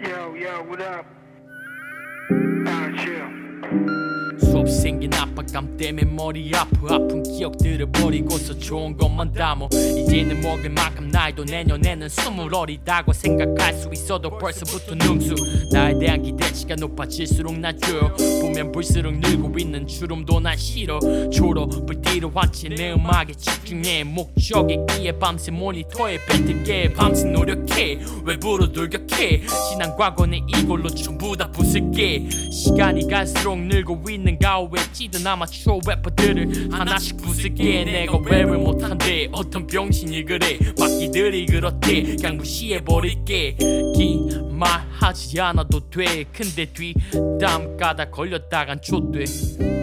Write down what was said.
Yo, yo, what up? Nah, chill. 압박감 때문에 머리 아프 아픈 기억들을 버리고서 좋은 것만 담어 이제는 먹을 만큼 나이도 내년에는 스물 어리다고 생각할 수 있어도 벌써부터 능수. 나에 대한 기대 치가 높아질수록 낮죠. 보면 볼수록 늘고 있는 주름도 난 싫어. 졸업을 뒤로 한채 내 음악에 집중해. 목적이 있기에 밤새 모니터에 뱉을게. 밤새 노력해. 외부로 돌격해. 지난 과거는 이걸로 전부 다 부술게. 시간이 갈수록 늘고 있는 가오에 찌든 아마추어 래퍼들을 하나씩 부술게. 내가 랩을 못한대. 어떤 병신이 그래. 막기들이 그렇대. 그냥 무시해버릴게. 긴 말 하지 않아도 돼. 근데 뒷담 까다 걸렸다간 좆돼